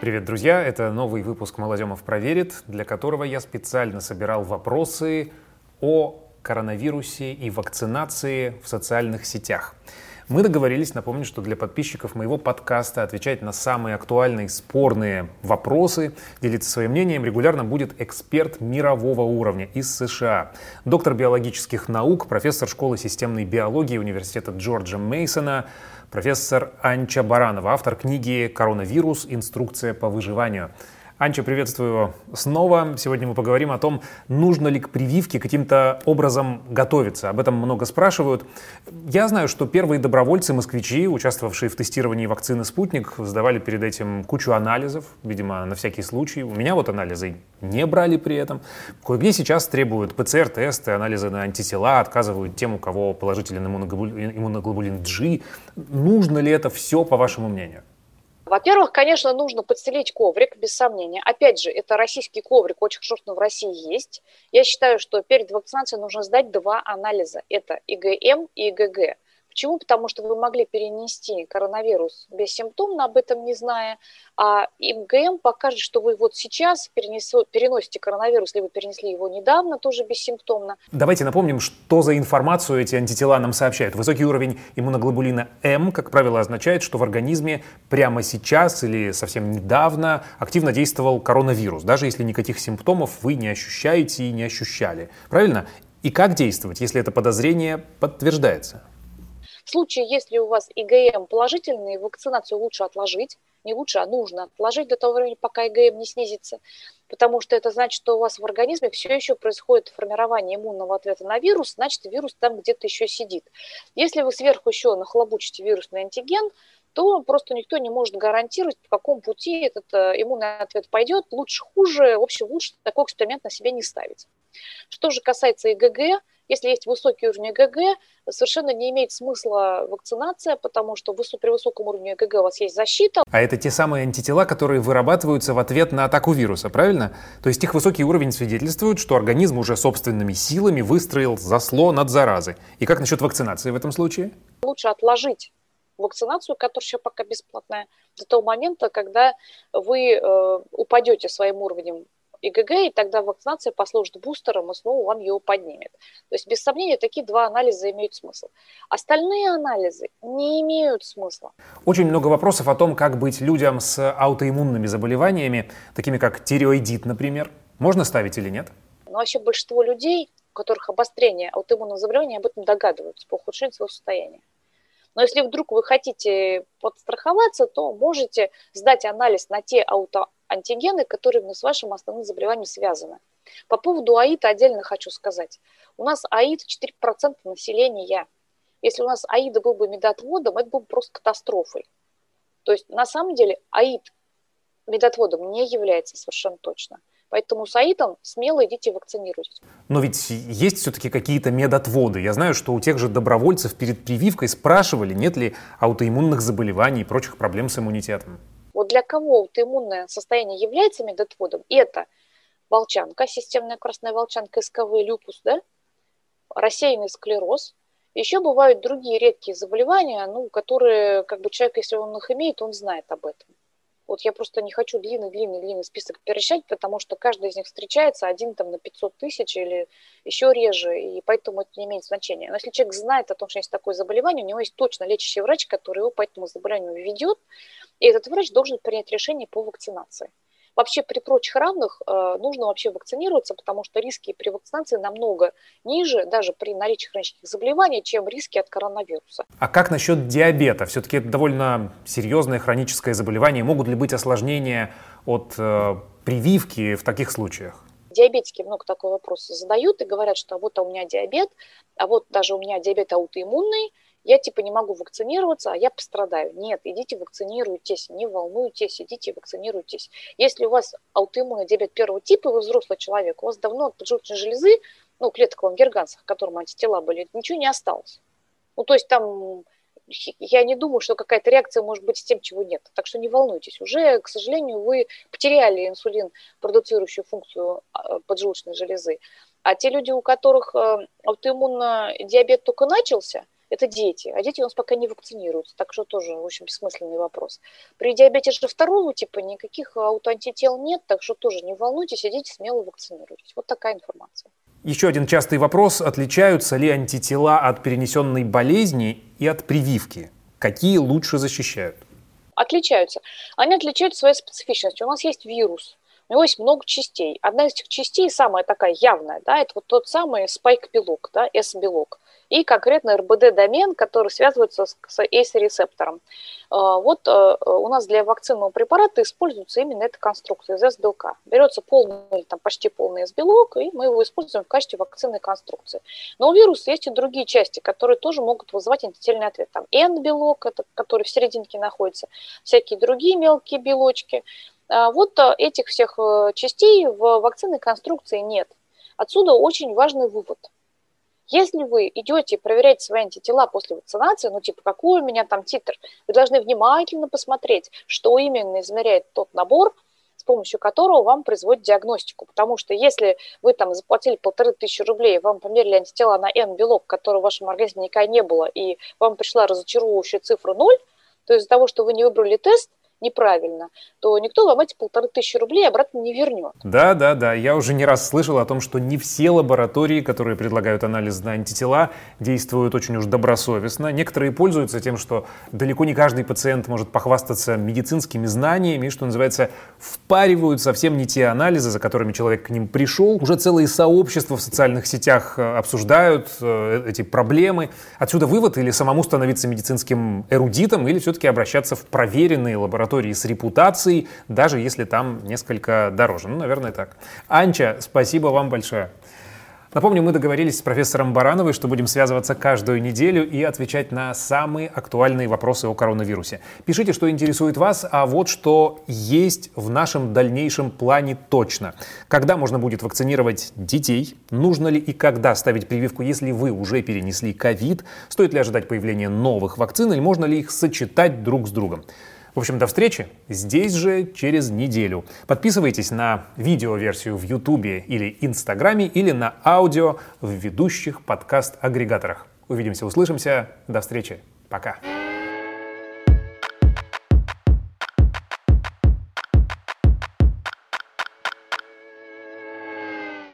Привет, друзья! Это новый выпуск «Молодемов проверит», для которого я специально собирал вопросы о коронавирусе и вакцинации в социальных сетях. Мы договорились, напомню, что для подписчиков моего подкаста отвечать на самые актуальные спорные вопросы, делиться своим мнением регулярно будет эксперт мирового уровня из США. Доктор биологических наук, профессор школы системной биологии Университета Джорджа Мейсона, профессор Анча Баранова, автор книги «Коронавирус. Инструкция по выживанию». Анча, приветствую снова. Сегодня мы поговорим о том, нужно ли к прививке каким-то образом готовиться. Об этом много спрашивают. Я знаю, что первые добровольцы-москвичи, участвовавшие в тестировании вакцины «Спутник», сдавали перед этим кучу анализов, видимо, на всякий случай. У меня вот анализы не брали при этом. Кое-где сейчас требуют ПЦР-тесты, анализы на антитела, отказывают тем, у кого положителен иммуноглобулин G. Нужно ли это все, по вашему мнению? Во-первых, конечно, нужно подстелить коврик, без сомнения. Опять же, это российский коврик, очень хорошо, что в России есть. Я считаю, что перед вакцинацией нужно сдать два анализа. Это ИГМ и ИГГ. Почему? Потому что вы могли перенести коронавирус бессимптомно, об этом не зная, а МГМ покажет, что вы вот сейчас перенесу, переносите коронавирус, либо перенесли его недавно, тоже бессимптомно. Давайте напомним, что за информацию эти антитела нам сообщают. Высокий уровень иммуноглобулина М, как правило, означает, что в организме прямо сейчас или совсем недавно активно действовал коронавирус, даже если никаких симптомов вы не ощущаете и не ощущали. Правильно? И как действовать, если это подозрение подтверждается? В случае, если у вас ИГМ положительный, вакцинацию лучше отложить, не лучше, а нужно отложить до того времени, пока ИГМ не снизится, потому что это значит, что у вас в организме все еще происходит формирование иммунного ответа на вирус, значит, вирус там где-то еще сидит. Если вы сверху еще нахлобучите вирусный антиген, то просто никто не может гарантировать, по какому пути этот э, иммунный ответ пойдет, лучше, хуже, в общем, лучше такой эксперимент на себя не ставить. Что же касается ИГГ, если есть высокий уровень ЭГГ, совершенно не имеет смысла вакцинация, потому что при высоком уровне ЭГГ у вас есть защита. А это те самые антитела, которые вырабатываются в ответ на атаку вируса, правильно? То есть их высокий уровень свидетельствует, что организм уже собственными силами выстроил заслон от заразы. И как насчет вакцинации в этом случае? Лучше отложить вакцинацию, которая еще пока бесплатная, до того момента, когда вы э, упадете своим уровнем ИГГ, и тогда вакцинация послужит бустером и снова вам его поднимет. То есть, без сомнения, такие два анализа имеют смысл. Остальные анализы не имеют смысла. Очень много вопросов о том, как быть людям с аутоиммунными заболеваниями, такими как тиреоидит, например. Можно ставить или нет? Но вообще большинство людей, у которых обострение аутоиммунного заболевания, об этом догадываются по ухудшению своего состояния. Но если вдруг вы хотите подстраховаться, то можете сдать анализ на те аутоантигены, которые с вашим основным заболеванием связаны. По поводу АИДа отдельно хочу сказать. У нас АИД 4% населения. Если у нас АИДа был бы медотводом, это был бы просто катастрофой. То есть на самом деле АИД медотводом не является совершенно точно. Поэтому с АИДом смело идите вакцинируйтесь. Но ведь есть все-таки какие-то медотводы. Я знаю, что у тех же добровольцев перед прививкой спрашивали, нет ли аутоиммунных заболеваний и прочих проблем с иммунитетом. Вот для кого аутоиммунное состояние является медотводом, это волчанка, системная красная волчанка, СКВ, люпус, да, рассеянный склероз. Еще бывают другие редкие заболевания, ну, которые, как бы человек, если он их имеет, он знает об этом. Вот я просто не хочу длинный-длинный-длинный список перечислять, потому что каждый из них встречается один там на 500 тысяч или еще реже, и поэтому это не имеет значения. Но если человек знает о том, что есть такое заболевание, у него есть точно лечащий врач, который его по этому заболеванию ведет, и этот врач должен принять решение по вакцинации. Вообще при прочих равных э, нужно вообще вакцинироваться, потому что риски при вакцинации намного ниже, даже при наличии хронических заболеваний, чем риски от коронавируса. А как насчет диабета? Все-таки это довольно серьезное хроническое заболевание. Могут ли быть осложнения от э, прививки в таких случаях? Диабетики много такого вопроса задают и говорят, что вот а у меня диабет, а вот даже у меня диабет аутоиммунный, я типа не могу вакцинироваться, а я пострадаю. Нет, идите вакцинируйтесь, не волнуйтесь, идите вакцинируйтесь. Если у вас аутоиммунный диабет первого типа, вы взрослый человек, у вас давно от поджелудочной железы, ну, клеток лангерганцев, к которым антитела были, ничего не осталось. Ну, то есть там я не думаю, что какая-то реакция может быть с тем, чего нет. Так что не волнуйтесь. Уже, к сожалению, вы потеряли инсулин, продуцирующую функцию а, поджелудочной железы. А те люди, у которых э, аутоиммунный диабет только начался – это дети, а дети у нас пока не вакцинируются, так что тоже, в общем, бессмысленный вопрос. При диабете же второго типа никаких аутоантител нет, так что тоже не волнуйтесь, идите смело вакцинируйтесь. Вот такая информация. Еще один частый вопрос. Отличаются ли антитела от перенесенной болезни и от прививки? Какие лучше защищают? Отличаются. Они отличаются своей специфичностью. У нас есть вирус, у него есть много частей. Одна из этих частей, самая такая явная, да, это вот тот самый спайк-белок, да, S-белок и конкретно РБД-домен, который связывается с, с ACE-рецептором. А, вот э, у нас для вакцинного препарата используется именно эта конструкция из S-белка. Берется полный, там, почти полный S-белок, и мы его используем в качестве вакцинной конструкции. Но у вируса есть и другие части, которые тоже могут вызывать антительный ответ. Там N-белок, это, который в серединке находится, всякие другие мелкие белочки. А, вот этих всех э, частей в вакцинной конструкции нет. Отсюда очень важный вывод – если вы идете проверять свои антитела после вакцинации, ну типа какой у меня там титр, вы должны внимательно посмотреть, что именно измеряет тот набор, с помощью которого вам производят диагностику. Потому что если вы там заплатили полторы тысячи рублей, вам померили антитела на N-белок, которого в вашем организме никогда не было, и вам пришла разочаровывающая цифра 0, то из-за того, что вы не выбрали тест, неправильно, то никто вам эти полторы тысячи рублей обратно не вернет. Да, да, да. Я уже не раз слышал о том, что не все лаборатории, которые предлагают анализ на антитела, действуют очень уж добросовестно. Некоторые пользуются тем, что далеко не каждый пациент может похвастаться медицинскими знаниями, что называется, впаривают совсем не те анализы, за которыми человек к ним пришел. Уже целые сообщества в социальных сетях э, обсуждают э, эти проблемы. Отсюда вывод или самому становиться медицинским эрудитом, или все-таки обращаться в проверенные лаборатории лаборатории с репутацией, даже если там несколько дороже. Ну, наверное, так. Анча, спасибо вам большое. Напомню, мы договорились с профессором Барановой, что будем связываться каждую неделю и отвечать на самые актуальные вопросы о коронавирусе. Пишите, что интересует вас, а вот что есть в нашем дальнейшем плане точно. Когда можно будет вакцинировать детей? Нужно ли и когда ставить прививку, если вы уже перенесли ковид? Стоит ли ожидать появления новых вакцин или можно ли их сочетать друг с другом? В общем, до встречи здесь же через неделю. Подписывайтесь на видеоверсию в Ютубе или Инстаграме или на аудио в ведущих подкаст-агрегаторах. Увидимся, услышимся. До встречи. Пока.